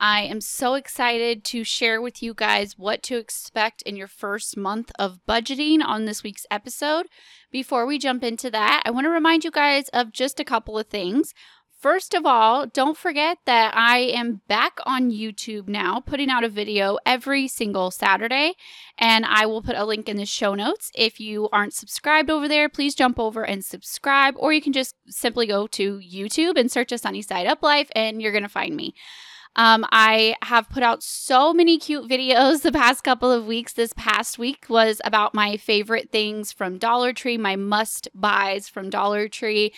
I am so excited to share with you guys what to expect in your first month of budgeting on this week's episode. Before we jump into that, I want to remind you guys of just a couple of things. First of all, don't forget that I am back on YouTube now, putting out a video every single Saturday, and I will put a link in the show notes. If you aren't subscribed over there, please jump over and subscribe, or you can just simply go to YouTube and search a Sunny Side Up Life, and you're going to find me. Um, I have put out so many cute videos the past couple of weeks. This past week was about my favorite things from Dollar Tree, my must buys from Dollar Tree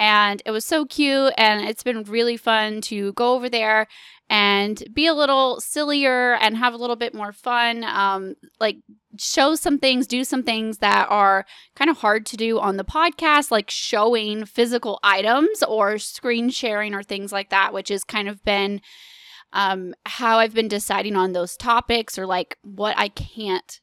and it was so cute and it's been really fun to go over there and be a little sillier and have a little bit more fun um, like show some things do some things that are kind of hard to do on the podcast like showing physical items or screen sharing or things like that which has kind of been um, how i've been deciding on those topics or like what i can't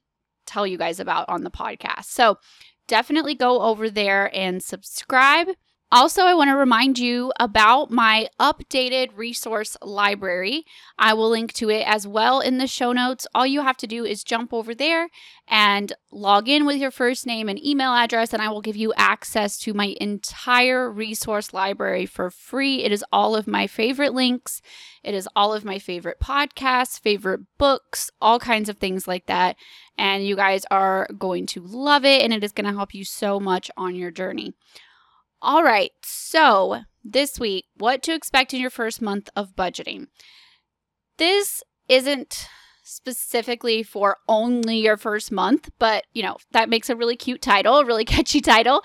tell you guys about on the podcast. So definitely go over there and subscribe also, I want to remind you about my updated resource library. I will link to it as well in the show notes. All you have to do is jump over there and log in with your first name and email address, and I will give you access to my entire resource library for free. It is all of my favorite links, it is all of my favorite podcasts, favorite books, all kinds of things like that. And you guys are going to love it, and it is going to help you so much on your journey. All right, so this week, what to expect in your first month of budgeting. This isn't specifically for only your first month, but you know, that makes a really cute title, a really catchy title.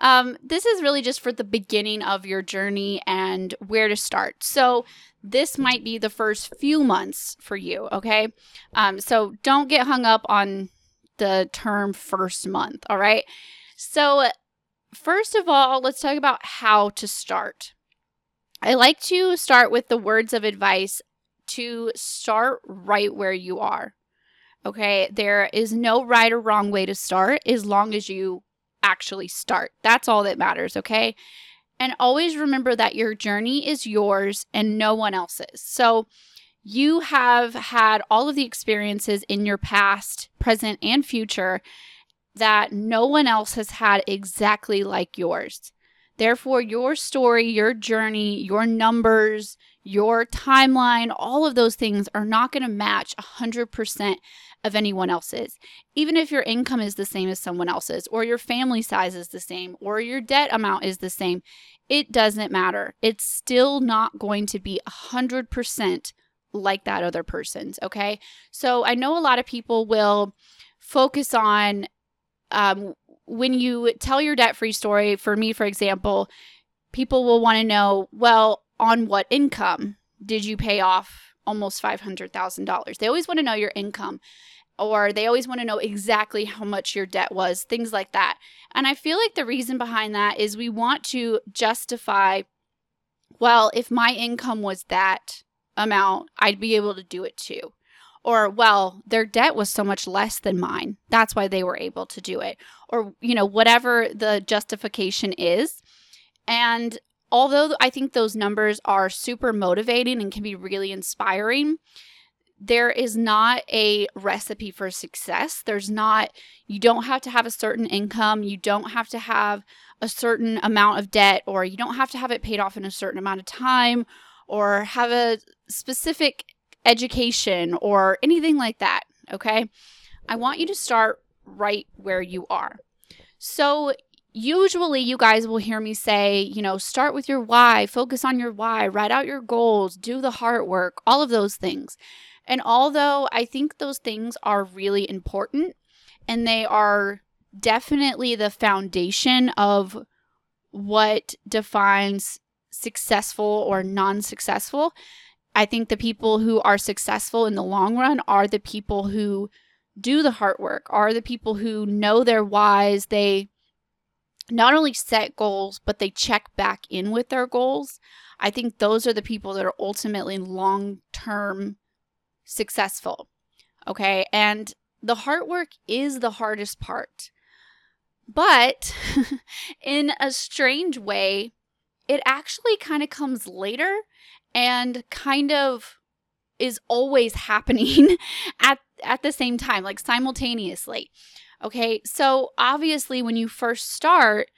Um, this is really just for the beginning of your journey and where to start. So, this might be the first few months for you, okay? Um, so, don't get hung up on the term first month, all right? So, First of all, let's talk about how to start. I like to start with the words of advice to start right where you are. Okay, there is no right or wrong way to start as long as you actually start. That's all that matters, okay? And always remember that your journey is yours and no one else's. So, you have had all of the experiences in your past, present, and future that no one else has had exactly like yours. Therefore, your story, your journey, your numbers, your timeline, all of those things are not going to match 100% of anyone else's. Even if your income is the same as someone else's, or your family size is the same, or your debt amount is the same, it doesn't matter. It's still not going to be 100% like that other person's. Okay. So I know a lot of people will focus on um, when you tell your debt free story, for me, for example, people will want to know, well, on what income did you pay off almost $500,000? They always want to know your income or they always want to know exactly how much your debt was, things like that. And I feel like the reason behind that is we want to justify, well, if my income was that amount, I'd be able to do it too. Or, well, their debt was so much less than mine. That's why they were able to do it. Or, you know, whatever the justification is. And although I think those numbers are super motivating and can be really inspiring, there is not a recipe for success. There's not, you don't have to have a certain income. You don't have to have a certain amount of debt, or you don't have to have it paid off in a certain amount of time, or have a specific education or anything like that. Okay. I want you to start right where you are. So, usually, you guys will hear me say, you know, start with your why, focus on your why, write out your goals, do the hard work, all of those things. And although I think those things are really important and they are definitely the foundation of what defines successful or non successful, I think the people who are successful in the long run are the people who do the hard work are the people who know their whys. They not only set goals, but they check back in with their goals. I think those are the people that are ultimately long term successful. Okay. And the hard work is the hardest part. But in a strange way, it actually kind of comes later and kind of is always happening at at the same time like simultaneously. Okay? So obviously when you first start,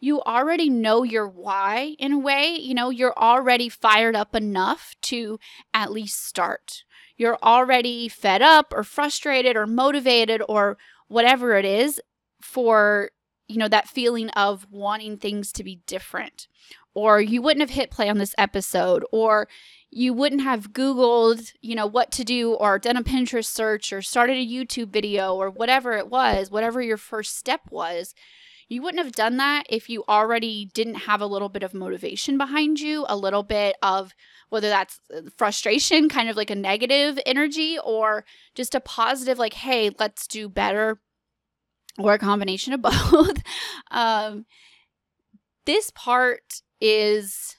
you already know your why in a way, you know, you're already fired up enough to at least start. You're already fed up or frustrated or motivated or whatever it is for you know that feeling of wanting things to be different or you wouldn't have hit play on this episode or you wouldn't have googled you know what to do or done a pinterest search or started a youtube video or whatever it was whatever your first step was you wouldn't have done that if you already didn't have a little bit of motivation behind you a little bit of whether that's uh, frustration kind of like a negative energy or just a positive like hey let's do better or a combination of both. um, this part is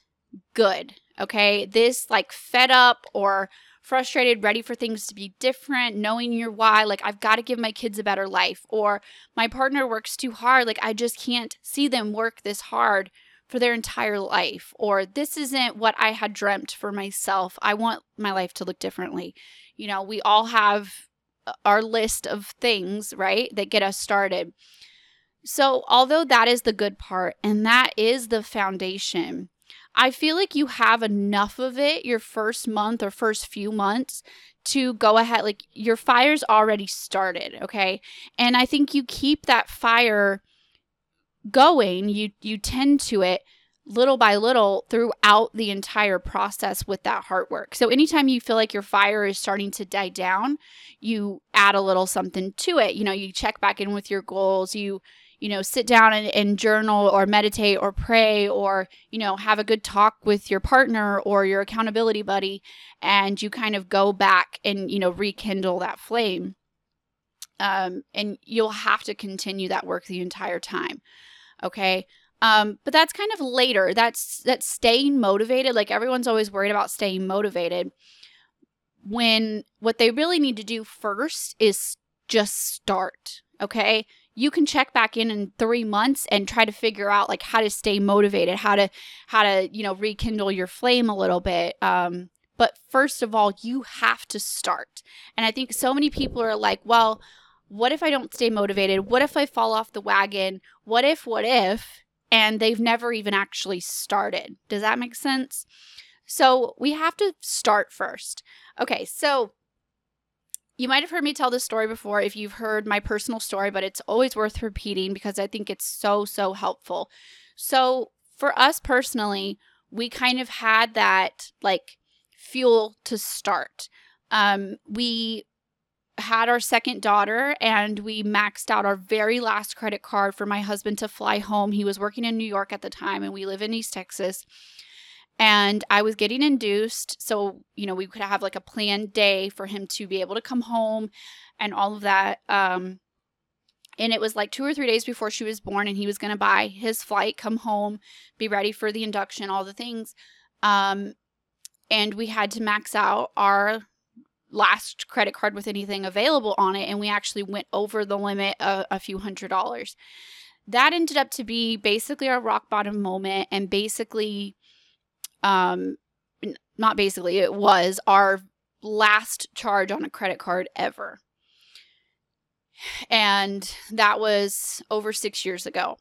good. Okay. This, like, fed up or frustrated, ready for things to be different, knowing your why, like, I've got to give my kids a better life, or my partner works too hard, like, I just can't see them work this hard for their entire life, or this isn't what I had dreamt for myself. I want my life to look differently. You know, we all have uh, our list of things, right, that get us started. So, although that is the good part and that is the foundation, I feel like you have enough of it your first month or first few months to go ahead. Like your fire's already started, okay? And I think you keep that fire going, you you tend to it little by little throughout the entire process with that hard work. So anytime you feel like your fire is starting to die down, you add a little something to it. You know, you check back in with your goals, you you know, sit down and, and journal or meditate or pray or, you know, have a good talk with your partner or your accountability buddy and you kind of go back and, you know, rekindle that flame. Um, and you'll have to continue that work the entire time. Okay. Um, but that's kind of later. That's that's staying motivated. Like everyone's always worried about staying motivated. When what they really need to do first is just start. Okay. You can check back in in three months and try to figure out like how to stay motivated, how to how to you know rekindle your flame a little bit. Um, but first of all, you have to start. And I think so many people are like, well, what if I don't stay motivated? What if I fall off the wagon? What if, what if? and they've never even actually started. Does that make sense? So we have to start first. Okay, so you might have heard me tell this story before if you've heard my personal story, but it's always worth repeating because I think it's so, so helpful. So, for us personally, we kind of had that like fuel to start. Um, we had our second daughter and we maxed out our very last credit card for my husband to fly home. He was working in New York at the time and we live in East Texas. And I was getting induced. So, you know, we could have like a planned day for him to be able to come home and all of that. Um, and it was like two or three days before she was born, and he was going to buy his flight, come home, be ready for the induction, all the things. Um, and we had to max out our last credit card with anything available on it and we actually went over the limit a, a few hundred dollars that ended up to be basically our rock bottom moment and basically um not basically it was our last charge on a credit card ever and that was over 6 years ago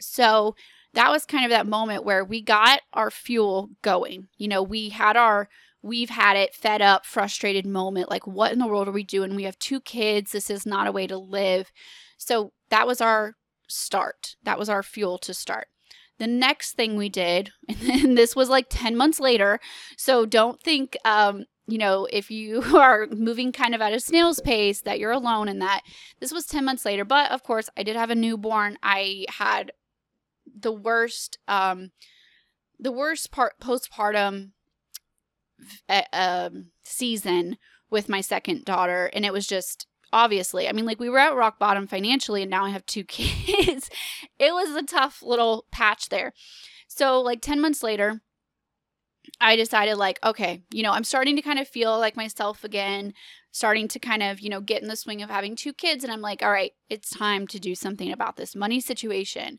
so that was kind of that moment where we got our fuel going you know we had our we've had it fed up, frustrated moment like, what in the world are we doing? We have two kids. This is not a way to live. So that was our start. That was our fuel to start. The next thing we did, and this was like 10 months later. So don't think, um, you know, if you are moving kind of at a snail's pace, that you're alone in that. This was 10 months later. But of course, I did have a newborn. I had the worst, um, the worst part postpartum um, season with my second daughter, and it was just obviously. I mean, like we were at rock bottom financially and now I have two kids. it was a tough little patch there. So, like 10 months later, I decided, like, okay, you know, I'm starting to kind of feel like myself again, starting to kind of, you know, get in the swing of having two kids. And I'm like, all right, it's time to do something about this money situation.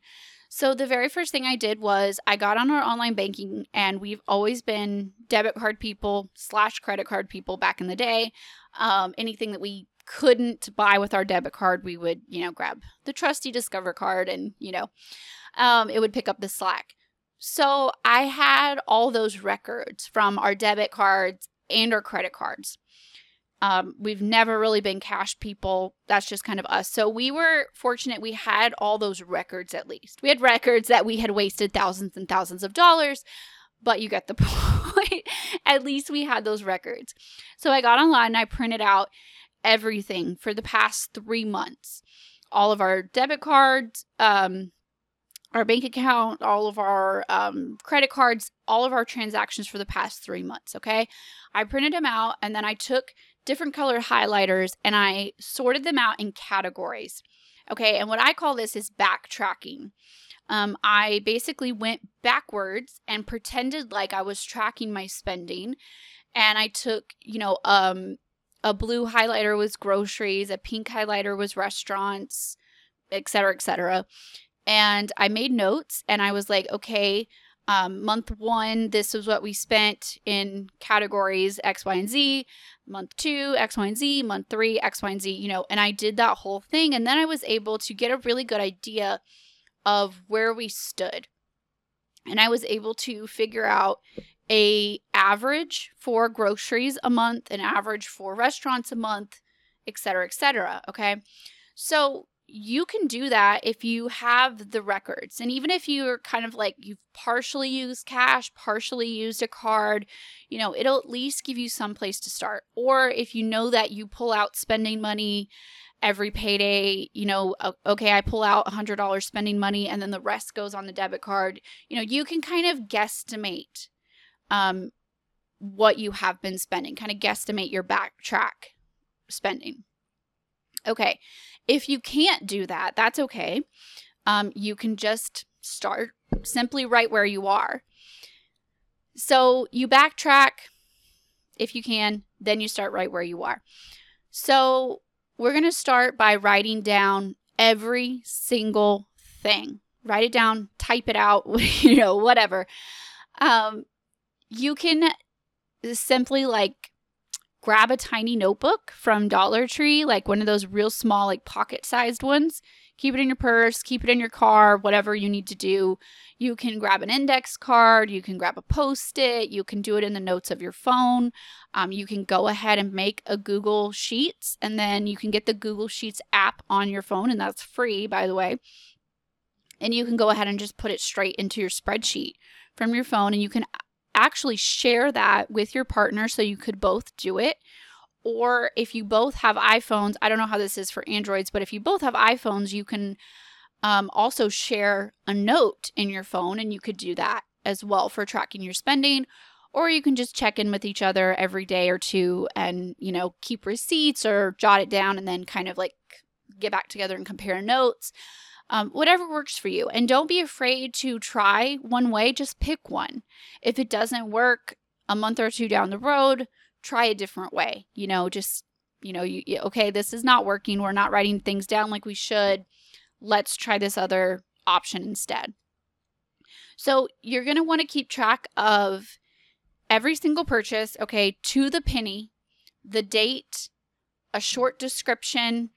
So, the very first thing I did was I got on our online banking, and we've always been debit card people slash credit card people back in the day. Um, anything that we couldn't buy with our debit card, we would, you know, grab the trusty Discover card and, you know, um, it would pick up the slack. So I had all those records from our debit cards and our credit cards. Um, we've never really been cash people. That's just kind of us. So we were fortunate we had all those records at least. We had records that we had wasted thousands and thousands of dollars, but you get the point. at least we had those records. So I got online and I printed out everything for the past three months. All of our debit cards, um, our bank account, all of our um, credit cards, all of our transactions for the past three months. Okay. I printed them out and then I took different colored highlighters and I sorted them out in categories. Okay. And what I call this is backtracking. Um, I basically went backwards and pretended like I was tracking my spending. And I took, you know, um, a blue highlighter was groceries, a pink highlighter was restaurants, et cetera, et cetera. And I made notes and I was like, okay, um, month one, this is what we spent in categories X, Y, and Z. Month two, X, Y, and Z. Month three, X, Y, and Z, you know, and I did that whole thing. And then I was able to get a really good idea of where we stood. And I was able to figure out a average for groceries a month, an average for restaurants a month, et cetera, et cetera. Okay. So you can do that if you have the records. And even if you're kind of like you've partially used cash, partially used a card, you know, it'll at least give you some place to start. Or if you know that you pull out spending money every payday, you know, okay, I pull out $100 spending money and then the rest goes on the debit card, you know, you can kind of guesstimate um, what you have been spending, kind of guesstimate your backtrack spending. Okay, if you can't do that, that's okay. Um, you can just start simply right where you are. So you backtrack if you can, then you start right where you are. So we're going to start by writing down every single thing. Write it down, type it out, you know, whatever. Um, you can simply like grab a tiny notebook from Dollar Tree, like one of those real small, like pocket sized ones. Keep it in your purse, keep it in your car, whatever you need to do. You can grab an index card, you can grab a post it, you can do it in the notes of your phone. Um, you can go ahead and make a Google Sheets, and then you can get the Google Sheets app on your phone, and that's free, by the way. And you can go ahead and just put it straight into your spreadsheet from your phone, and you can actually share that with your partner so you could both do it. Or if you both have iPhones, I don't know how this is for Androids, but if you both have iPhones, you can um, also share a note in your phone and you could do that as well for tracking your spending. Or you can just check in with each other every day or two and, you know, keep receipts or jot it down and then kind of like get back together and compare notes um, whatever works for you. And don't be afraid to try one way, just pick one. If it doesn't work a month or two down the road, try a different way. You know, just, you know, you, okay, this is not working. We're not writing things down like we should. Let's try this other option instead. So you're going to want to keep track of every single purchase, okay, to the penny, the date, a short description.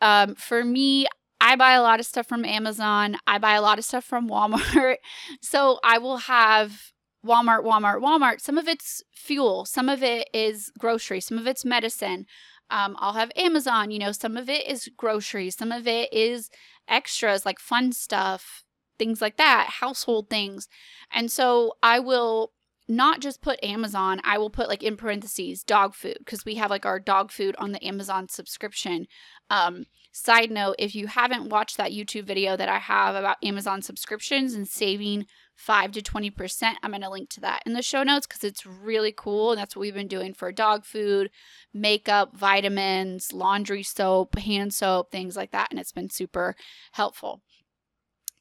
Um, for me, I buy a lot of stuff from Amazon. I buy a lot of stuff from Walmart. So I will have Walmart, Walmart, Walmart. Some of it's fuel, some of it is grocery, some of it's medicine. Um, I'll have Amazon, you know, some of it is groceries, some of it is extras like fun stuff, things like that, household things. And so I will not just put Amazon, I will put like in parentheses dog food because we have like our dog food on the Amazon subscription. Um, side note, if you haven't watched that YouTube video that I have about Amazon subscriptions and saving 5 to 20%, I'm going to link to that in the show notes because it's really cool. And that's what we've been doing for dog food, makeup, vitamins, laundry soap, hand soap, things like that. And it's been super helpful.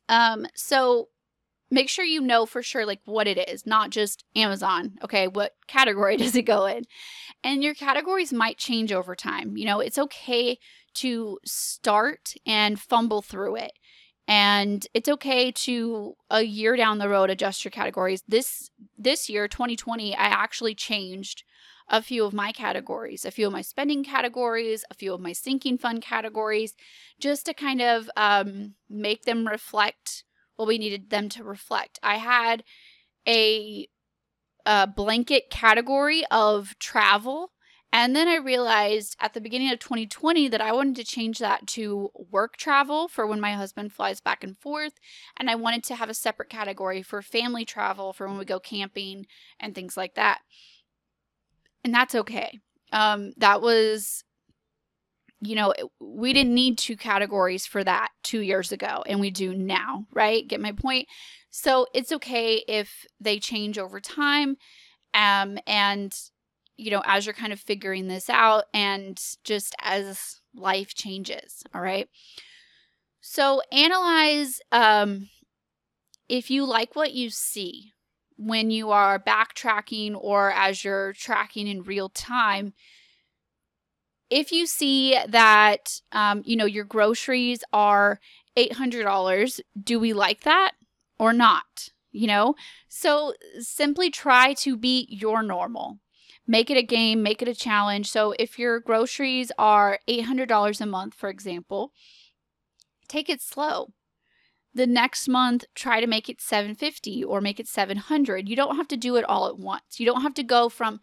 Um, so make sure you know for sure like what it is, not just Amazon. Okay, what category does it go in? And your categories might change over time. You know, it's okay to start and fumble through it. And it's okay to a year down the road adjust your categories. This this year 2020 I actually changed a few of my categories, a few of my spending categories, a few of my sinking fund categories, just to kind of um, make them reflect what we needed them to reflect. I had a, a blanket category of travel. And then I realized at the beginning of 2020 that I wanted to change that to work travel for when my husband flies back and forth. And I wanted to have a separate category for family travel for when we go camping and things like that. And that's okay. Um, that was you know, we didn't need two categories for that two years ago, and we do now, right? Get my point? So it's okay if they change over time. Um, and, you know, as you're kind of figuring this out and just as life changes, all right? So analyze um, if you like what you see when you are backtracking or as you're tracking in real time if you see that um, you know your groceries are $800 do we like that or not you know? So simply try to be your normal. Make it a game make it a challenge. So if your groceries are $800 a month for example take it slow. The next month try to make it 750 or make it 700 you don't have to do it all at once. You don't have to go from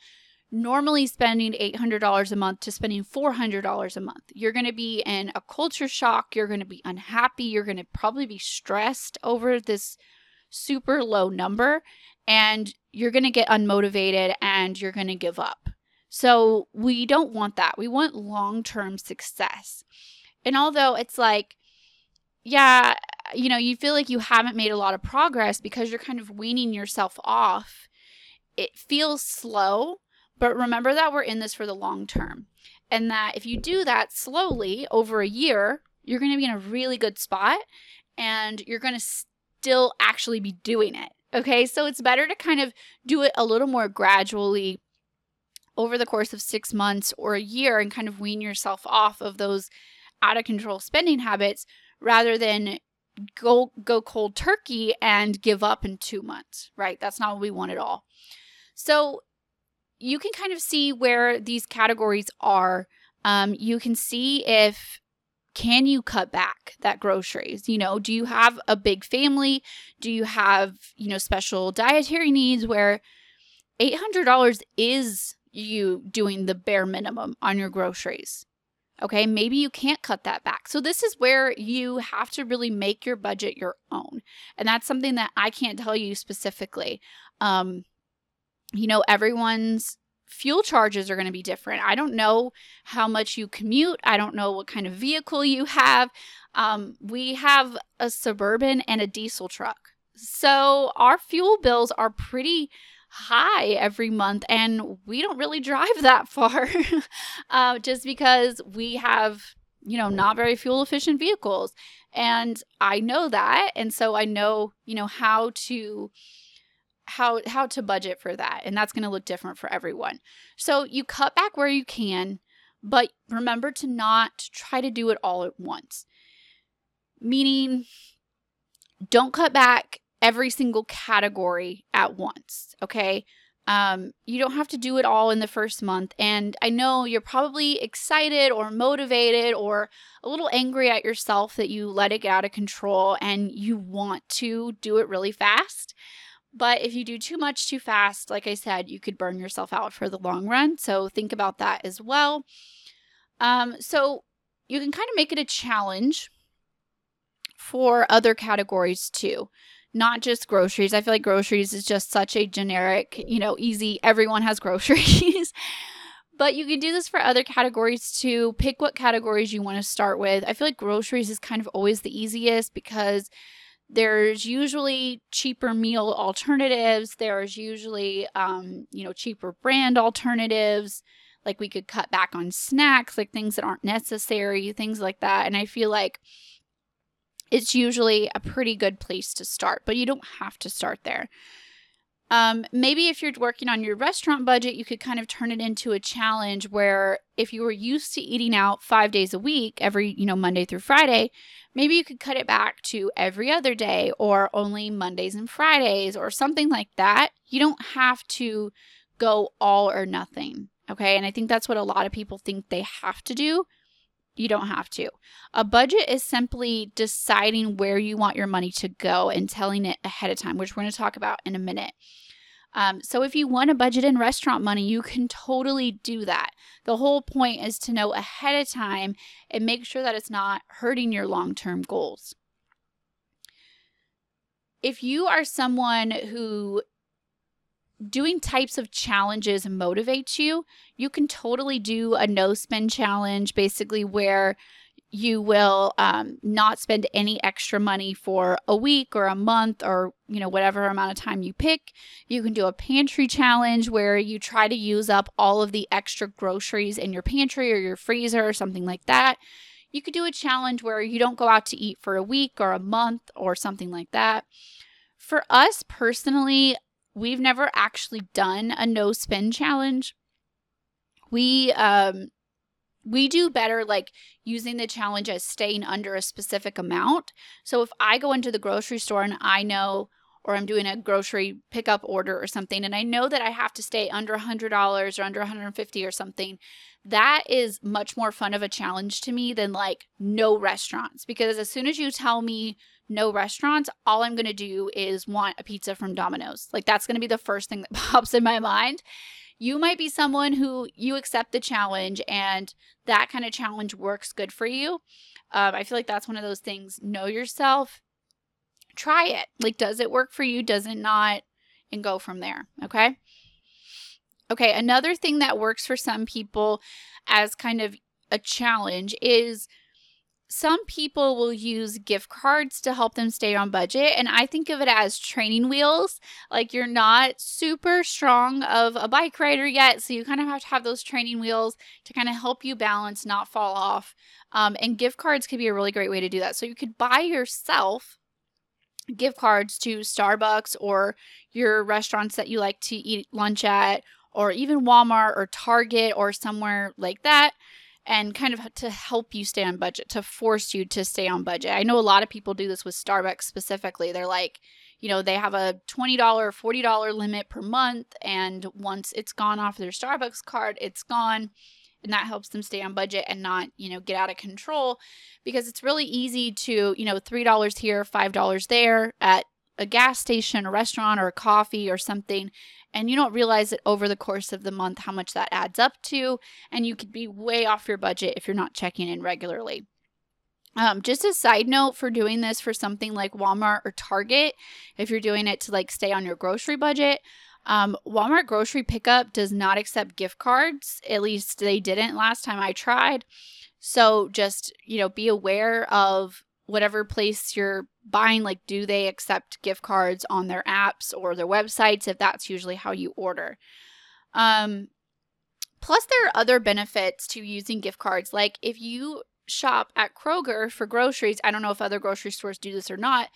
normally spending $800 a month to spending $400 a month. You're going to be in a culture shock. You're going to be unhappy. You're going to probably be stressed over this super low number and you're going to get unmotivated and you're going to give up. So we don't want that. We want long term success. And although it's like, yeah, you know, you feel like you haven't made a lot of progress because you're kind of weaning yourself off, it feels slow but remember that we're in this for the long term. And that if you do that slowly over a year, you're going to be in a really good spot and you're going to still actually be doing it. Okay. So it's better to kind of do it a little more gradually over the course of six months or a year and kind of wean yourself off of those out of control spending habits rather than go go cold turkey and give up in 2 months, right? That's not what we want at all. So you can kind of see where these categories are. Um, you can see if can you cut back that groceries? You know do you have a big family? Do you have you know special dietary needs where $800 is you doing the bare minimum on your groceries? Okay maybe you can't cut that back. So this is where you have to really make your budget your own. And that's something that i can't tell you specifically um you know, everyone's fuel charges are going to be different. I don't know how much you commute. I don't know what kind of vehicle you have. Um, we have a suburban and a diesel truck. So our fuel bills are pretty high every month, and we don't really drive that far uh, just because we have, you know, not very fuel efficient vehicles. And I know that. And so I know, you know, how to how how to budget for that and that's going to look different for everyone. So you cut back where you can, but remember to not try to do it all at once. Meaning don't cut back every single category at once, okay? Um, you don't have to do it all in the first month. And I know you're probably excited or motivated or a little angry at yourself that you let it get out of control and you want to do it really fast. But if you do too much too fast, like I said, you could burn yourself out for the long run. So think about that as well. Um, so you can kind of make it a challenge for other categories too. not just groceries. I feel like groceries is just such a generic, you know, easy, everyone has groceries. but you can do this for other categories too. Pick what categories you want to start with. I feel like groceries is kind of always the easiest because there's usually cheaper meal alternatives. There's usually, um, you know, cheaper brand alternatives. Like we could cut back on snacks, like things that aren't necessary, things like that. And I feel like it's usually a pretty good place to start, but you don't have to start there. Um, maybe if you're working on your restaurant budget, you could kind of turn it into a challenge where if you were used to eating out five days a week, every, you know, Monday through Friday, maybe you could cut it back to every other day or only Mondays and Fridays or something like that. You don't have to go all or nothing. Okay. And I think that's what a lot of people think they have to do. You don't have to. A budget is simply deciding where you want your money to go and telling it ahead of time, which we're going to talk about in a minute. Um, so, if you want to budget in restaurant money, you can totally do that. The whole point is to know ahead of time and make sure that it's not hurting your long term goals. If you are someone who doing types of challenges motivates you, you can totally do a no spend challenge, basically, where you will um, not spend any extra money for a week or a month or you know whatever amount of time you pick. You can do a pantry challenge where you try to use up all of the extra groceries in your pantry or your freezer or something like that. You could do a challenge where you don't go out to eat for a week or a month or something like that. For us personally we've never actually done a no spend challenge. We um we do better like using the challenge as staying under a specific amount. So if I go into the grocery store and I know or I'm doing a grocery pickup order or something and I know that I have to stay under a $100 or under 150 or something, that is much more fun of a challenge to me than like no restaurants because as soon as you tell me no restaurants, all I'm going to do is want a pizza from Domino's. Like that's going to be the first thing that pops in my mind. You might be someone who you accept the challenge and that kind of challenge works good for you. Um, I feel like that's one of those things. Know yourself, try it. Like, does it work for you? Does it not? And go from there. Okay. Okay. Another thing that works for some people as kind of a challenge is some people will use gift cards to help them stay on budget and i think of it as training wheels. Like you're not super strong of a bike rider yet so you kind of have to have those training wheels to kind of help you balance not fall off. Um, and gift cards could be a really great way to do that. So you could buy yourself gift cards to starbucks or your restaurants that you like to eat lunch at or even walmart or target or somewhere like that and kind of to help you stay on budget, to force you to stay on budget. I know a lot of people do this with Starbucks specifically. They're like, you know, they have a $20, $40 limit per month. And once it's gone off their Starbucks card, it's gone. And that helps them stay on budget and not, you know, get out of control because it's really easy to, you know, $3 here, $5 there at a gas station, a restaurant, or a coffee or something and you don't realize it over the course of the month how much that adds up to and you could be way off your budget if you're not checking in regularly um, just a side note for doing this for something like Walmart or Target, if you're doing it to like stay on your grocery budget, um, Walmart grocery pickup does not accept gift cards. At least they didn't last time I tried. So just, you know, be aware of whatever place you're buying like do they accept gift cards on their apps or their websites if that's usually how you order? Um plus there are other benefits to using gift cards. Like if you shop at Kroger for groceries I don't know if other grocery stores do this or not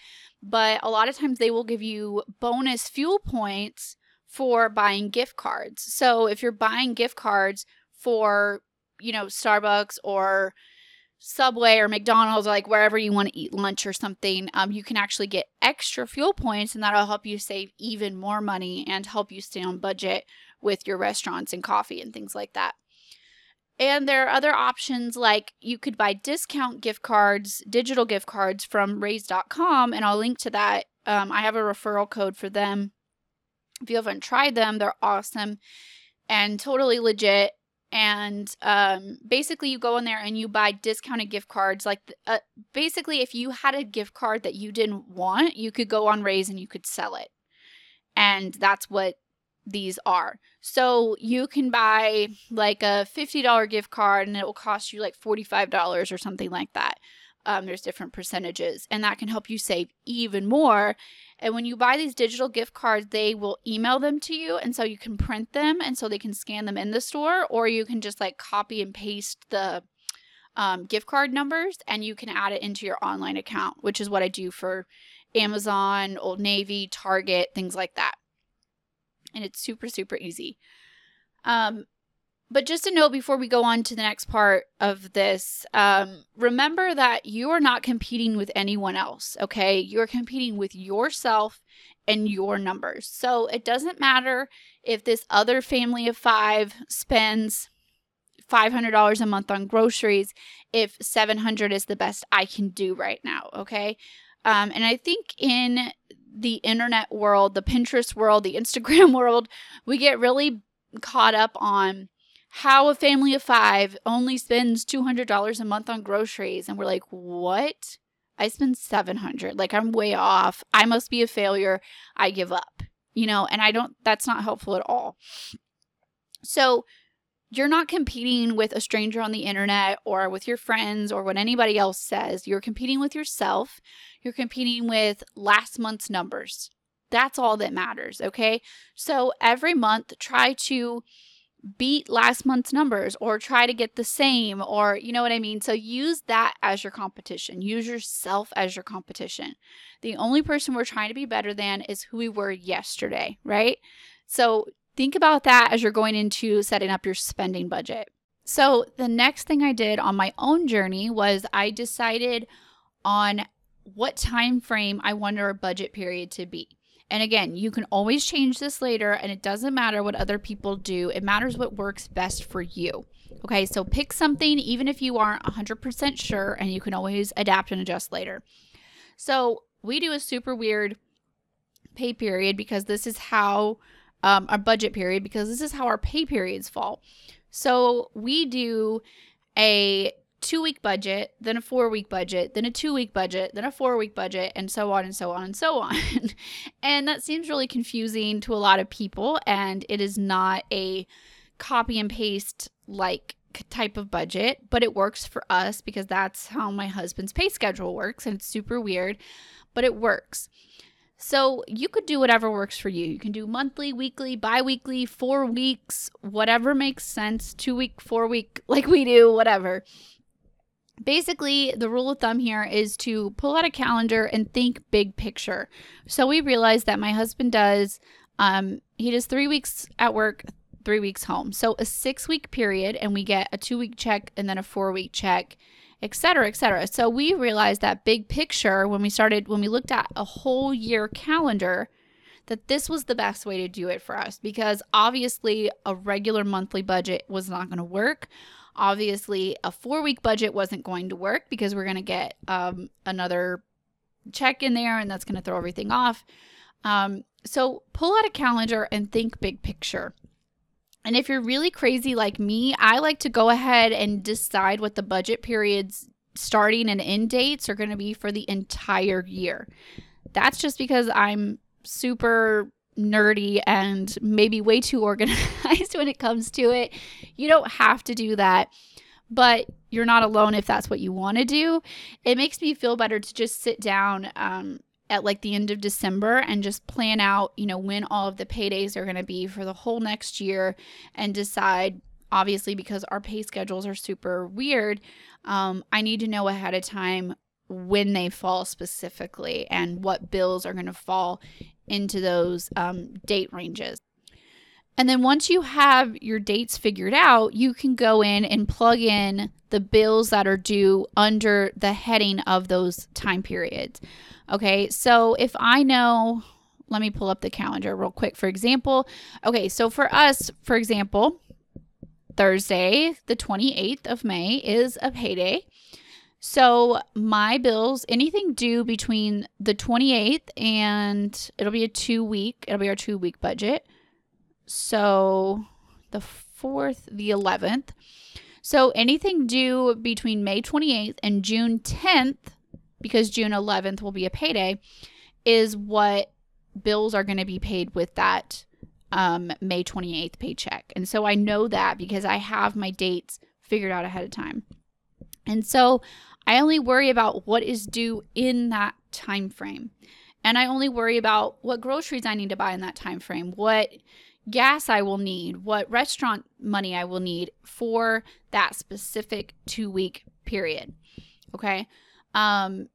but a lot of times they will give you bonus fuel points for buying gift cards. So if you're buying gift cards for you know Starbucks or Subway or McDonald's, or like wherever you want to eat lunch or something, um, you can actually get extra fuel points, and that'll help you save even more money and help you stay on budget with your restaurants and coffee and things like that. And there are other options like you could buy discount gift cards, digital gift cards from raise.com, and I'll link to that. Um, I have a referral code for them. If you haven't tried them, they're awesome and totally legit and um, basically you go in there and you buy discounted gift cards like uh, basically if you had a gift card that you didn't want you could go on raise and you could sell it. And that's what these are. So you can buy like a $50 gift card and it will cost you like $45 or something like that. Um, there's different percentages and that can help you save even more and when you buy these digital gift cards, they will email them to you. And so you can print them and so they can scan them in the store, or you can just like copy and paste the um, gift card numbers and you can add it into your online account, which is what I do for Amazon, Old Navy, Target, things like that. And it's super, super easy. Um, but just a note before we go on to the next part of this, um, remember that you are not competing with anyone else, okay? You're competing with yourself and your numbers. So it doesn't matter if this other family of five spends $500 a month on groceries if 700 is the best I can do right now, okay? Um, and I think in the internet world, the Pinterest world, the Instagram world, we get really caught up on how a family of five only spends $200 a month on groceries. And we're like, what? I spend 700. Like I'm way off. I must be a failure. I give up. You know, and I don't that's not helpful at all. So, you're not competing with a stranger on the internet or with your friends or what anybody else says. You're competing with yourself. You're competing with last month's numbers. That's all that matters, okay? So every month try to beat last month's numbers or try to get the same or you know what I mean? So use that as your competition. Use yourself as your competition. The only person we're trying to be better than is who we were yesterday, right? So think about that as you're going into setting up your spending budget. So the next thing I did on my own journey was I decided on what time frame I want our budget period to be. And again, you can always change this later, and it doesn't matter what other people do. It matters what works best for you. Okay, so pick something even if you aren't 100% sure, and you can always adapt and adjust later. So, we do a super weird pay period because this is how um, our budget period, because this is how our pay periods fall. So, we do a two week budget, then a four week budget, then a two week budget, then a four week budget, and so on and so on and so on. and that seems really confusing to a lot of people, and it is not a copy and paste like type of budget, but it works for us because that's how my husband's pay schedule works, and it's super weird, but it works. So you could do whatever works for you. You can do monthly, weekly, bi weekly, four weeks, whatever makes sense, two week, four week, like we do, whatever basically the rule of thumb here is to pull out a calendar and think big picture. So we realized that my husband does um, he does three weeks at work three weeks home. So a six week period and we get a two week check and then a four week check etc etc so we realized that big picture when we started when we looked at a whole year calendar that this was the best way to do it for us because obviously a regular monthly budget was not going to work Obviously, a four week budget wasn't going to work because we're going to get um, another check in there and that's going to throw everything off. Um, so pull out a calendar and think big picture. And if you're really crazy like me, I like to go ahead and decide what the budget periods starting and end dates are going to be for the entire year. That's just because I'm super nerdy and maybe way too organized when it comes to it. You don't have to do that, but you're not alone if that's what you want to do. It makes me feel better to just sit down um, at like the end of December and just plan out, you know, when all of the paydays are going to be for the whole next year and decide. Obviously, because our pay schedules are super weird, um, I need to know ahead of time when they fall specifically and what bills are going to fall into those um, date ranges. And then once you have your dates figured out, you can go in and plug in the bills that are due under the heading of those time periods. Okay, so if I know, let me pull up the calendar real quick. For example, okay, so for us, for example, Thursday, the 28th of May, is a payday. So my bills, anything due between the 28th and it'll be a two week, it'll be our two week budget. So the 4th, the 11th. So anything due between May 28th and June 10th, because June 11th will be a payday, is what bills are going to be paid with that um, May 28th paycheck. And so I know that because I have my dates figured out ahead of time. And so I only worry about what is due in that time frame. And I only worry about what groceries I need to buy in that time frame, what gas I will need, what restaurant money I will need for that specific 2-week period. Okay? Um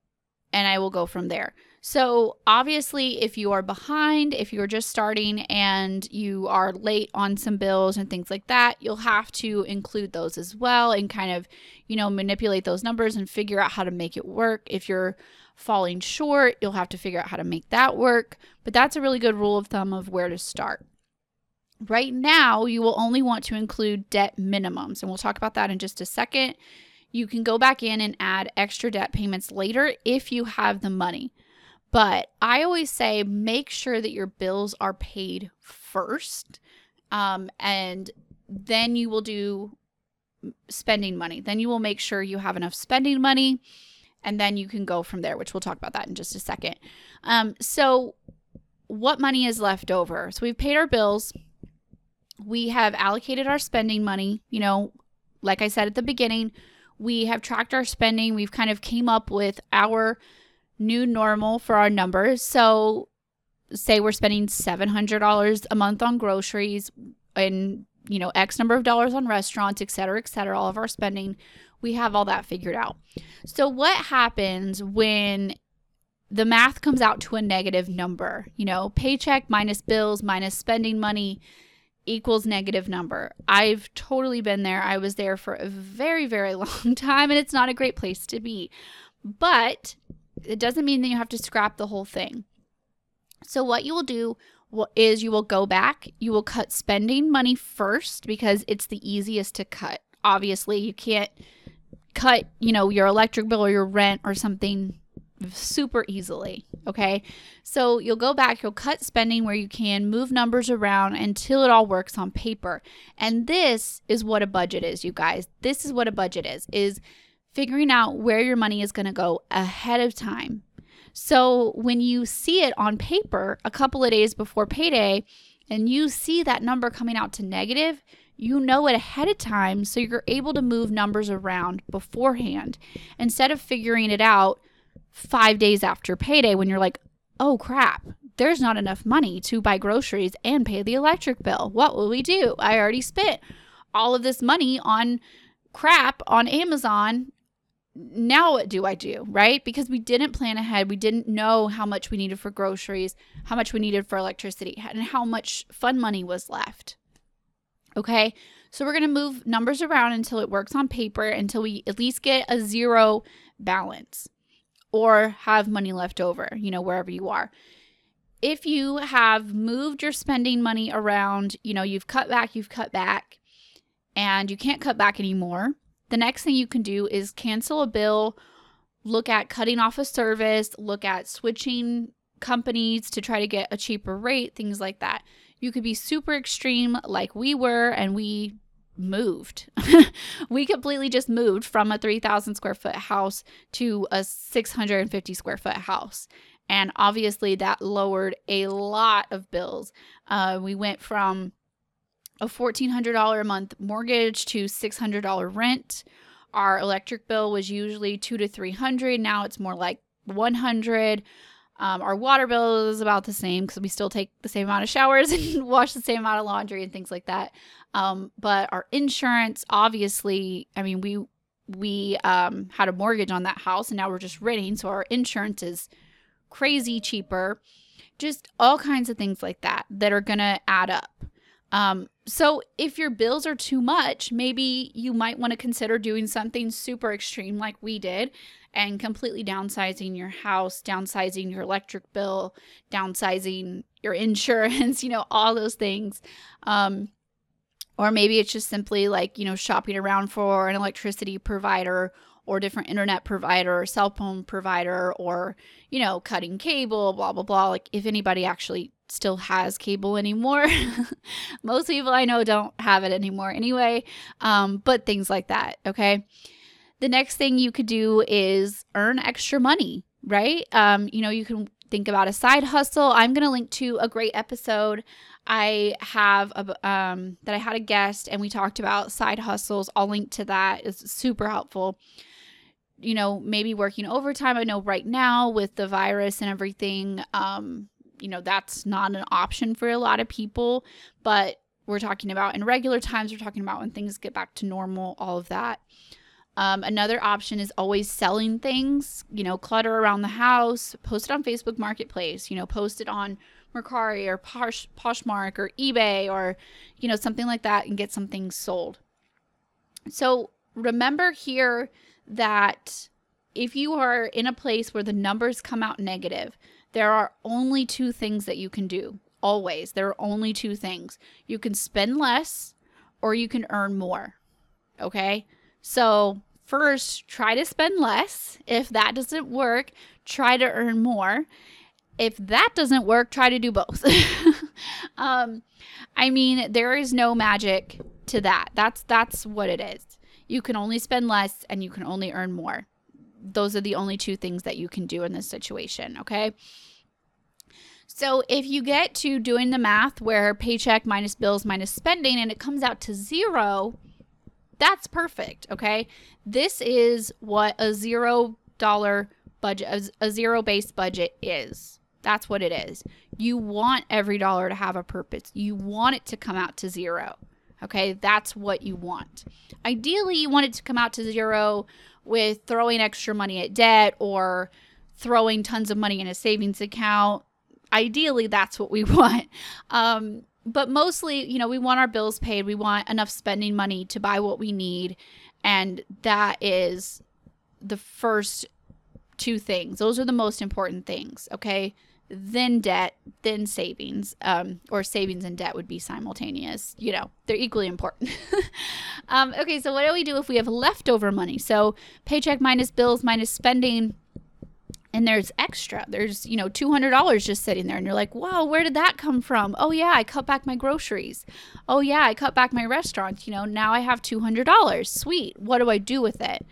and I will go from there. So, obviously, if you are behind, if you're just starting and you are late on some bills and things like that, you'll have to include those as well and kind of, you know, manipulate those numbers and figure out how to make it work. If you're falling short, you'll have to figure out how to make that work. But that's a really good rule of thumb of where to start. Right now, you will only want to include debt minimums, and we'll talk about that in just a second. You can go back in and add extra debt payments later if you have the money. But I always say make sure that your bills are paid first. Um, and then you will do spending money. Then you will make sure you have enough spending money. And then you can go from there, which we'll talk about that in just a second. Um, so, what money is left over? So, we've paid our bills. We have allocated our spending money. You know, like I said at the beginning, we have tracked our spending. We've kind of came up with our new normal for our numbers. So, say we're spending $700 a month on groceries and, you know, X number of dollars on restaurants, et cetera, et cetera, all of our spending. We have all that figured out. So, what happens when the math comes out to a negative number? You know, paycheck minus bills minus spending money equals negative number. I've totally been there. I was there for a very, very long time, and it's not a great place to be. But it doesn't mean that you have to scrap the whole thing. So, what you will do is you will go back, you will cut spending money first because it's the easiest to cut. Obviously, you can't cut, you know, your electric bill or your rent or something super easily. Okay. So you'll go back, you'll cut spending where you can, move numbers around until it all works on paper. And this is what a budget is, you guys. This is what a budget is, is figuring out where your money is going to go ahead of time. So when you see it on paper a couple of days before payday and you see that number coming out to negative, you know it ahead of time so you're able to move numbers around beforehand instead of figuring it out 5 days after payday when you're like, "Oh crap, there's not enough money to buy groceries and pay the electric bill. What will we do? I already spent all of this money on crap on Amazon now what do I do, right? Because we didn't plan ahead. We didn't know how much we needed for groceries, how much we needed for electricity, and how much fun money was left. Okay, so we're going to move numbers around until it works on paper, until we at least get a zero balance or have money left over, you know, wherever you are. If you have moved your spending money around, you know, you've cut back, you've cut back, and you can't cut back anymore the next thing you can do is cancel a bill, look at cutting off a service, look at switching companies to try to get a cheaper rate, things like that. You could be super extreme like we were and we moved. we completely just moved from a 3,000 square foot house to a 650 square foot house. And obviously, that lowered a lot of bills. Uh, we went from a $1,400 a month mortgage to $600 rent. Our electric bill was usually two to 300. Now it's more like 100. Um, our water bill is about the same because we still take the same amount of showers and wash the same amount of laundry and things like that. Um, but our insurance, obviously, I mean, we we um, had a mortgage on that house and now we're just renting, so our insurance is crazy cheaper. Just all kinds of things like that that are gonna add up. Um, so if your bills are too much, maybe you might want to consider doing something super extreme like we did and completely downsizing your house, downsizing your electric bill, downsizing your insurance, you know, all those things. Um, Or maybe it's just simply like, you know, shopping around for an electricity provider or different internet provider or cell phone provider or, you know, cutting cable, blah, blah, blah. Like if anybody actually still has cable anymore. Most people I know don't have it anymore anyway, um, but things like that. Okay. The next thing you could do is earn extra money, right? Um, you know, you can think about a side hustle. I'm going to link to a great episode I have a, um, that I had a guest and we talked about side hustles. I'll link to that. It's super helpful. You know, maybe working overtime. I know right now with the virus and everything, um, you know, that's not an option for a lot of people, but we're talking about in regular times, we're talking about when things get back to normal, all of that. Um, another option is always selling things, you know, clutter around the house, post it on Facebook Marketplace, you know, post it on Mercari or Posh, Poshmark or eBay or, you know, something like that and get something sold. So remember here that if you are in a place where the numbers come out negative, there are only two things that you can do. Always. There are only two things. You can spend less or you can earn more. Okay? So, first, try to spend less. If that doesn't work, try to earn more. If that doesn't work, try to do both. um, I mean, there is no magic to that. That's that's what it is. You can only spend less and you can only earn more those are the only two things that you can do in this situation, okay? So if you get to doing the math where paycheck minus bills minus spending and it comes out to zero, that's perfect, okay? This is what a zero dollar budget, a zero based budget is. That's what it is. You want every dollar to have a purpose, you want it to come out to zero. Okay, that's what you want. Ideally, you want it to come out to zero with throwing extra money at debt or throwing tons of money in a savings account. Ideally, that's what we want. Um, but mostly, you know, we want our bills paid. We want enough spending money to buy what we need. And that is the first two things. Those are the most important things. Okay then debt, then savings, um, or savings and debt would be simultaneous. You know, they're equally important. um, okay, so what do we do if we have leftover money? So paycheck minus bills minus spending, and there's extra. There's, you know, $200 just sitting there, and you're like, wow, where did that come from? Oh, yeah, I cut back my groceries. Oh, yeah, I cut back my restaurants. You know, now I have $200. Sweet. What do I do with it?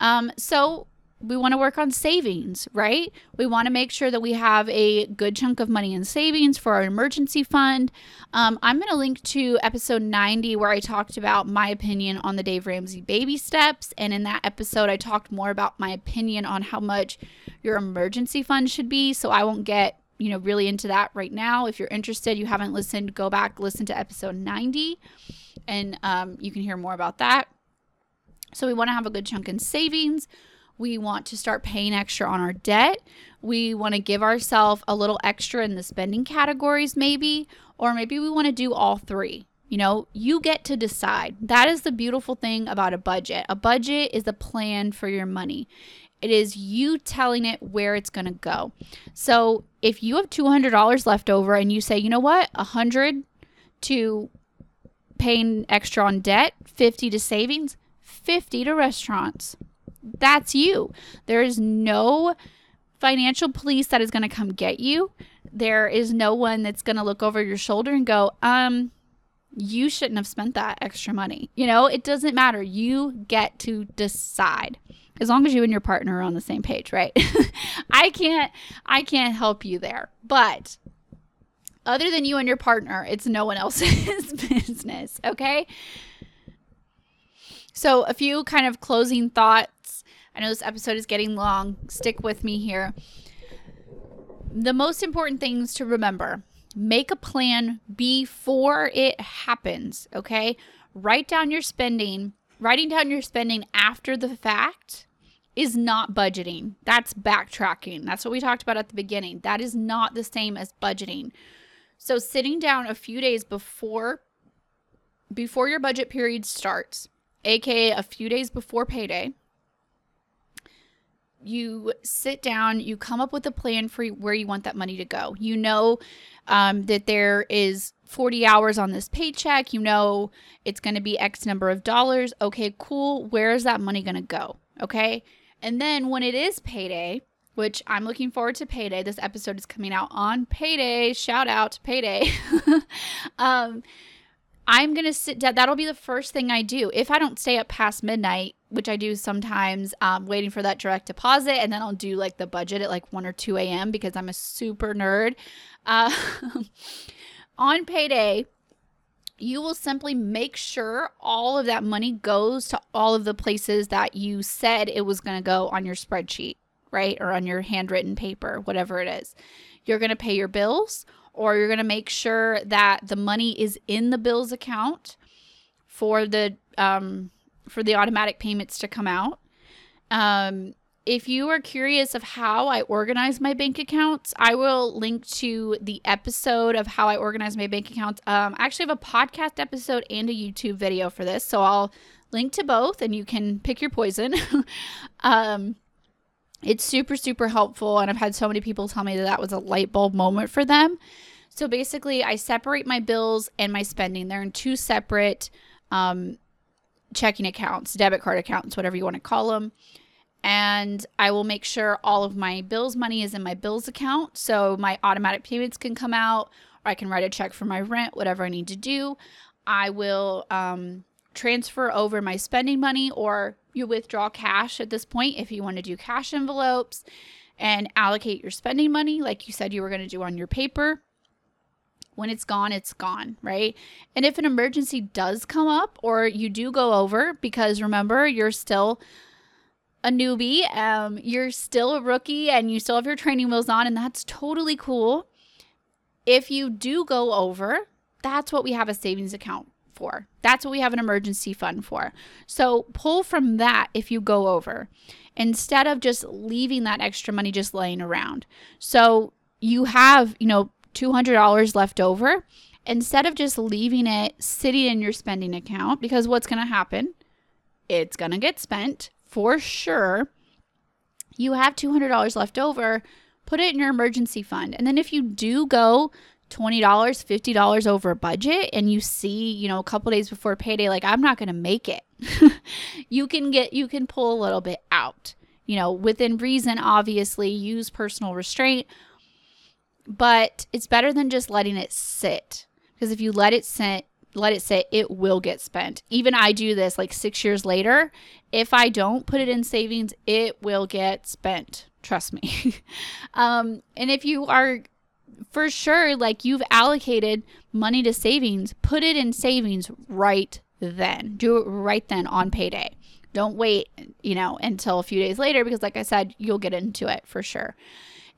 Um, so we want to work on savings, right? We want to make sure that we have a good chunk of money in savings for our emergency fund. Um, I'm going to link to episode 90 where I talked about my opinion on the Dave Ramsey baby steps. And in that episode, I talked more about my opinion on how much your emergency fund should be. So I won't get you know really into that right now if you're interested you haven't listened go back listen to episode 90 and um, you can hear more about that so we want to have a good chunk in savings we want to start paying extra on our debt. We want to give ourselves a little extra in the spending categories, maybe, or maybe we want to do all three. You know, you get to decide. That is the beautiful thing about a budget. A budget is a plan for your money. It is you telling it where it's going to go. So, if you have $200 left over and you say, "You know what? 100 to paying extra on debt, 50 to savings, 50 to restaurants." That's you. There is no financial police that is going to come get you. There is no one that's going to look over your shoulder and go, um, you shouldn't have spent that extra money. You know, it doesn't matter. You get to decide. As long as you and your partner are on the same page, right? I can't I can't help you there. But other than you and your partner, it's no one else's business, okay? So, a few kind of closing thoughts I know this episode is getting long. Stick with me here. The most important things to remember make a plan before it happens, okay? Write down your spending. Writing down your spending after the fact is not budgeting. That's backtracking. That's what we talked about at the beginning. That is not the same as budgeting. So sitting down a few days before before your budget period starts, aka a few days before payday, you sit down, you come up with a plan for where you want that money to go. You know um, that there is 40 hours on this paycheck. You know it's going to be X number of dollars. Okay, cool. Where is that money going to go? Okay. And then when it is payday, which I'm looking forward to payday, this episode is coming out on payday. Shout out to payday. um, I'm going to sit down. That'll be the first thing I do. If I don't stay up past midnight, which I do sometimes, um, waiting for that direct deposit, and then I'll do like the budget at like 1 or 2 a.m. because I'm a super nerd. Uh, on payday, you will simply make sure all of that money goes to all of the places that you said it was going to go on your spreadsheet, right? Or on your handwritten paper, whatever it is. You're going to pay your bills or you're going to make sure that the money is in the bills account for the um, for the automatic payments to come out. Um, if you are curious of how I organize my bank accounts, I will link to the episode of how I organize my bank accounts. Um, I actually have a podcast episode and a YouTube video for this, so I'll link to both, and you can pick your poison. um, it's super super helpful, and I've had so many people tell me that that was a light bulb moment for them. So basically, I separate my bills and my spending. They're in two separate um, checking accounts, debit card accounts, whatever you want to call them. And I will make sure all of my bills money is in my bills account. So my automatic payments can come out, or I can write a check for my rent, whatever I need to do. I will um, transfer over my spending money, or you withdraw cash at this point if you want to do cash envelopes and allocate your spending money like you said you were going to do on your paper when it's gone, it's gone, right? And if an emergency does come up or you do go over, because remember, you're still a newbie, um, you're still a rookie and you still have your training wheels on, and that's totally cool. If you do go over, that's what we have a savings account for. That's what we have an emergency fund for. So pull from that if you go over instead of just leaving that extra money just laying around. So you have, you know, $200 left over, instead of just leaving it sitting in your spending account, because what's going to happen? It's going to get spent for sure. You have $200 left over, put it in your emergency fund. And then if you do go $20, $50 over budget and you see, you know, a couple days before payday like I'm not going to make it. you can get you can pull a little bit out. You know, within reason obviously use personal restraint, but it's better than just letting it sit. Because if you let it sit let it sit it will get spent. Even i do this like six years later. If i don't put it in savings it will get spent. Trust me. Um, and if you are for sure like you've allocated money to savings put it in savings right then. Do it right then on payday. Don't wait you know until a few days later because like i said you'll get into it for sure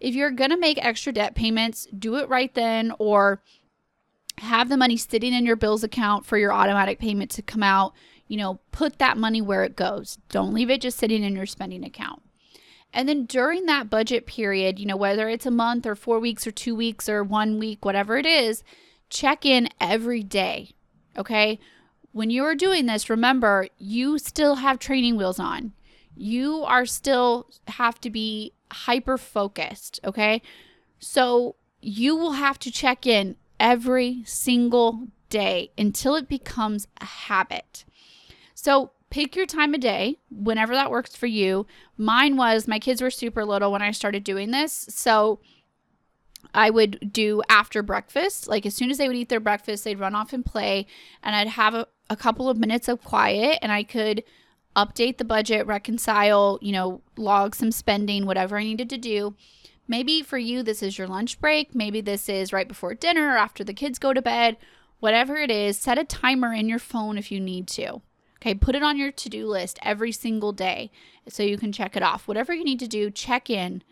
if you're going to make extra debt payments, do it right then or have the money sitting in your bills account for your automatic payment to come out. You know, put that money where it goes. Don't leave it just sitting in your spending account. And then during that budget period, you know, whether it's a month or four weeks or two weeks or one week, whatever it is, check in every day. Okay. When you are doing this, remember you still have training wheels on. You are still have to be hyper focused, okay? So you will have to check in every single day until it becomes a habit. So pick your time of day whenever that works for you. Mine was my kids were super little when I started doing this. So I would do after breakfast. Like as soon as they would eat their breakfast, they'd run off and play, and I'd have a, a couple of minutes of quiet and I could update the budget, reconcile, you know, log some spending, whatever I needed to do. Maybe for you, this is your lunch break. Maybe this is right before dinner or after the kids go to bed. Whatever it is, set a timer in your phone if you need to. Okay, put it on your to do list every single day so you can check it off. Whatever you need to do, check in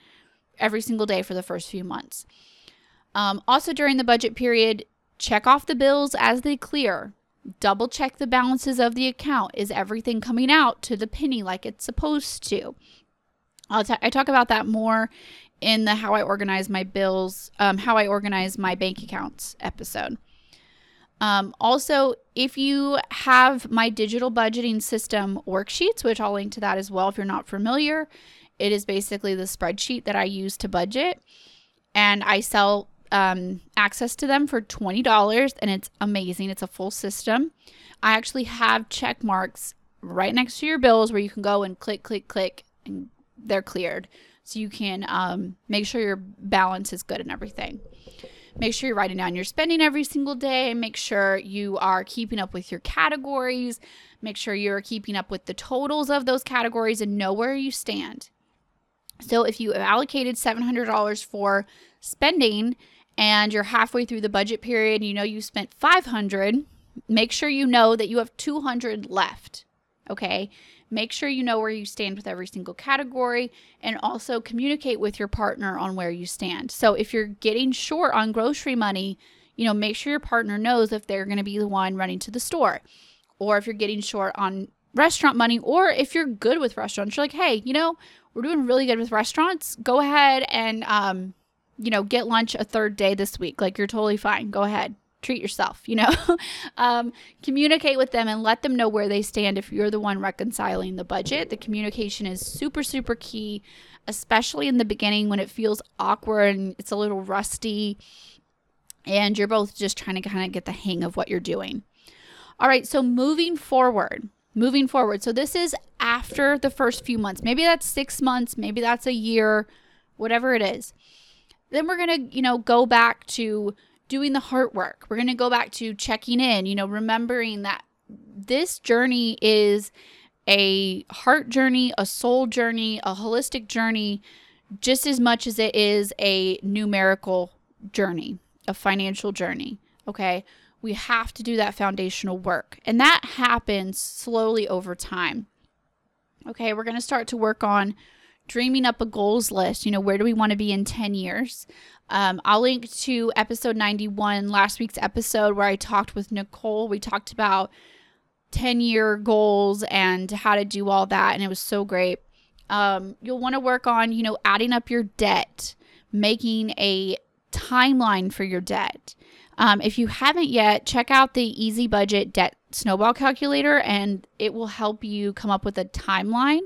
every single day for the first few months. Um, also, during the budget period, check off the bills as they clear double check the balances of the account. Is everything coming out to the penny like it's supposed to? I'll t- I talk about that more in the how I organize my bills, um, how I organize my bank accounts episode. Um, also, if you have my digital budgeting system worksheets, which I'll link to that as well if you're not familiar, it is basically the spreadsheet that I use to budget. And I sell um, access to them for $20, and it's amazing. It's a full system. I actually have check marks right next to your bills where you can go and click, click, click, and they're cleared. So you can um, make sure your balance is good and everything. Make sure you're writing down your spending every single day. Make sure you are keeping up with your categories. Make sure you're keeping up with the totals of those categories and know where you stand. So if you have allocated $700 for spending and you're halfway through the budget period, you know you spent 500, make sure you know that you have 200 left. Okay? Make sure you know where you stand with every single category and also communicate with your partner on where you stand. So if you're getting short on grocery money, you know, make sure your partner knows if they're going to be the one running to the store or if you're getting short on restaurant money or if you're good with restaurants, you're like, "Hey, you know, we're doing really good with restaurants. Go ahead and um, you know, get lunch a third day this week. Like you're totally fine. Go ahead treat yourself, you know? um, communicate with them and let them know where they stand if you're the one reconciling the budget. The communication is super, super key, especially in the beginning when it feels awkward and it's a little rusty and you're both just trying to kind of get the hang of what you're doing. All right, so moving forward, moving forward. So this is after the first few months. Maybe that's six months, maybe that's a year, whatever it is. Then we're going to, you know, go back to doing the heart work. We're going to go back to checking in, you know, remembering that this journey is a heart journey, a soul journey, a holistic journey, just as much as it is a numerical journey, a financial journey. Okay. We have to do that foundational work. And that happens slowly over time. Okay. We're going to start to work on dreaming up a goals list. You know, where do we want to be in 10 years? Um, I'll link to episode 91, last week's episode, where I talked with Nicole. We talked about 10 year goals and how to do all that. And it was so great. Um, you'll want to work on, you know, adding up your debt, making a timeline for your debt. Um, if you haven't yet, check out the Easy Budget Debt Snowball Calculator and it will help you come up with a timeline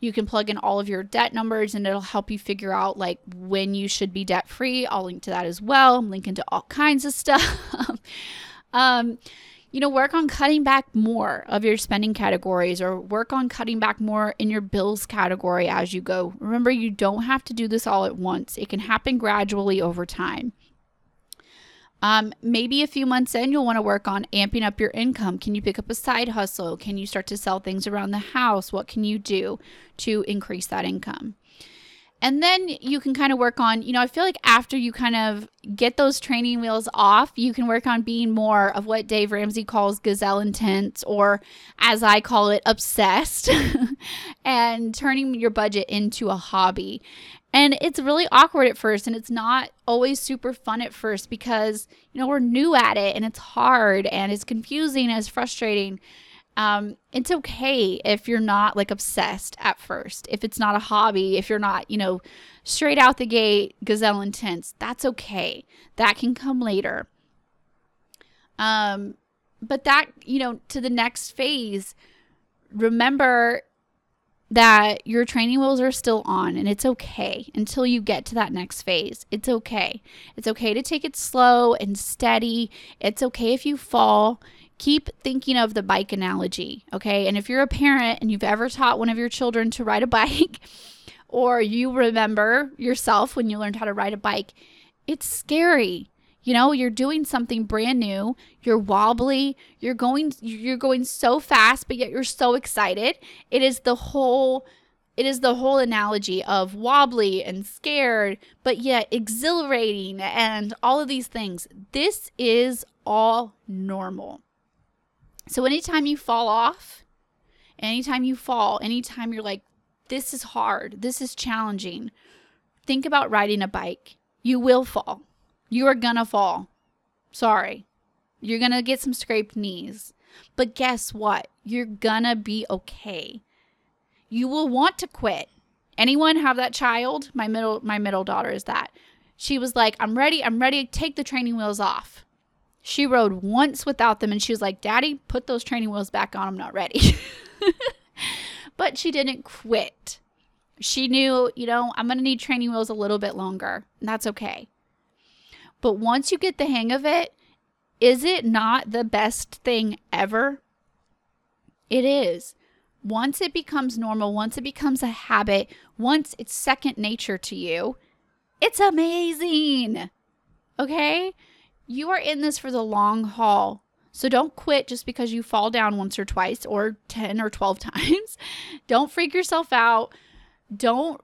you can plug in all of your debt numbers and it'll help you figure out like when you should be debt free. I'll link to that as well. I'm linking to all kinds of stuff. um, you know, work on cutting back more of your spending categories or work on cutting back more in your bills category as you go. Remember, you don't have to do this all at once, it can happen gradually over time. Um, maybe a few months in, you'll want to work on amping up your income. Can you pick up a side hustle? Can you start to sell things around the house? What can you do to increase that income? And then you can kind of work on, you know, I feel like after you kind of get those training wheels off, you can work on being more of what Dave Ramsey calls gazelle intense, or as I call it, obsessed, and turning your budget into a hobby. And it's really awkward at first, and it's not always super fun at first because, you know, we're new at it and it's hard and it's confusing and it's frustrating. Um, it's okay if you're not like obsessed at first, if it's not a hobby, if you're not, you know, straight out the gate, gazelle intense, that's okay. That can come later. Um, but that, you know, to the next phase, remember that your training wheels are still on and it's okay until you get to that next phase. It's okay. It's okay to take it slow and steady. It's okay if you fall. Keep thinking of the bike analogy, okay? And if you're a parent and you've ever taught one of your children to ride a bike, or you remember yourself when you learned how to ride a bike, it's scary. You know, you're doing something brand new. You're wobbly. You're going you're going so fast, but yet you're so excited. It is the whole it is the whole analogy of wobbly and scared, but yet exhilarating and all of these things. This is all normal. So anytime you fall off, anytime you fall, anytime you're like this is hard, this is challenging, think about riding a bike. You will fall you are gonna fall. Sorry. You're gonna get some scraped knees. But guess what? You're gonna be okay. You will want to quit. Anyone have that child? My middle my middle daughter is that. She was like, "I'm ready. I'm ready take the training wheels off." She rode once without them and she was like, Daddy, put those training wheels back on. I'm not ready. but she didn't quit. She knew, you know, I'm going to need training wheels a little bit longer. And that's okay. But once you get the hang of it, is it not the best thing ever? It is. Once it becomes normal, once it becomes a habit, once it's second nature to you, it's amazing. Okay? You are in this for the long haul. So don't quit just because you fall down once or twice or 10 or 12 times. don't freak yourself out. Don't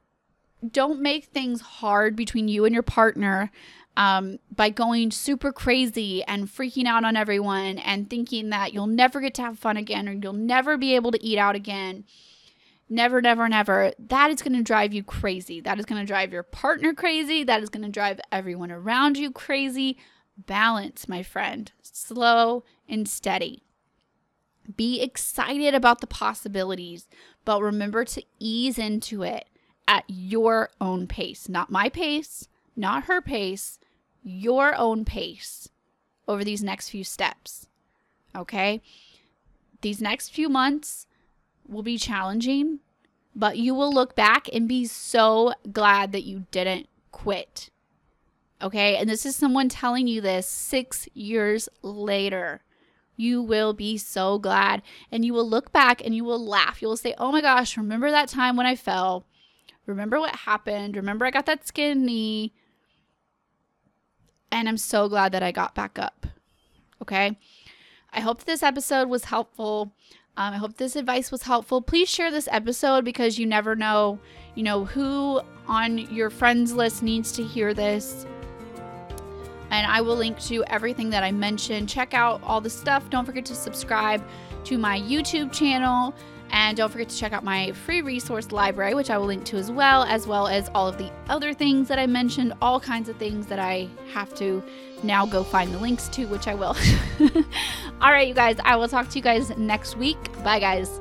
don't make things hard between you and your partner um, by going super crazy and freaking out on everyone and thinking that you'll never get to have fun again or you'll never be able to eat out again. Never, never, never. That is going to drive you crazy. That is going to drive your partner crazy. That is going to drive everyone around you crazy. Balance, my friend. Slow and steady. Be excited about the possibilities, but remember to ease into it at your own pace, not my pace, not her pace, your own pace over these next few steps. Okay? These next few months will be challenging, but you will look back and be so glad that you didn't quit. Okay? And this is someone telling you this six years later. You will be so glad. And you will look back and you will laugh. You will say, Oh my gosh, remember that time when I fell? Remember what happened? Remember I got that skin knee? And I'm so glad that I got back up. Okay? I hope this episode was helpful. Um, I hope this advice was helpful. Please share this episode because you never know, you know, who on your friends list needs to hear this and I will link to everything that I mentioned. Check out all the stuff. Don't forget to subscribe to my YouTube channel. And don't forget to check out my free resource library, which I will link to as well, as well as all of the other things that I mentioned, all kinds of things that I have to now go find the links to, which I will. all right, you guys, I will talk to you guys next week. Bye, guys.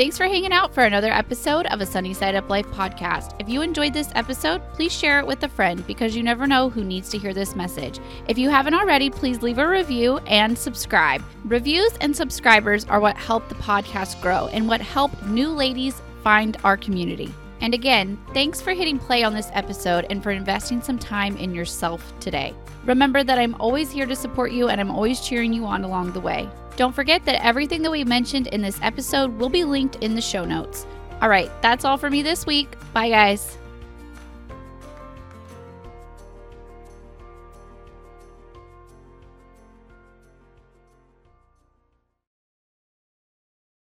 Thanks for hanging out for another episode of a Sunny Side Up Life podcast. If you enjoyed this episode, please share it with a friend because you never know who needs to hear this message. If you haven't already, please leave a review and subscribe. Reviews and subscribers are what help the podcast grow and what help new ladies find our community. And again, thanks for hitting play on this episode and for investing some time in yourself today. Remember that I'm always here to support you and I'm always cheering you on along the way. Don't forget that everything that we mentioned in this episode will be linked in the show notes. All right, that's all for me this week. Bye, guys.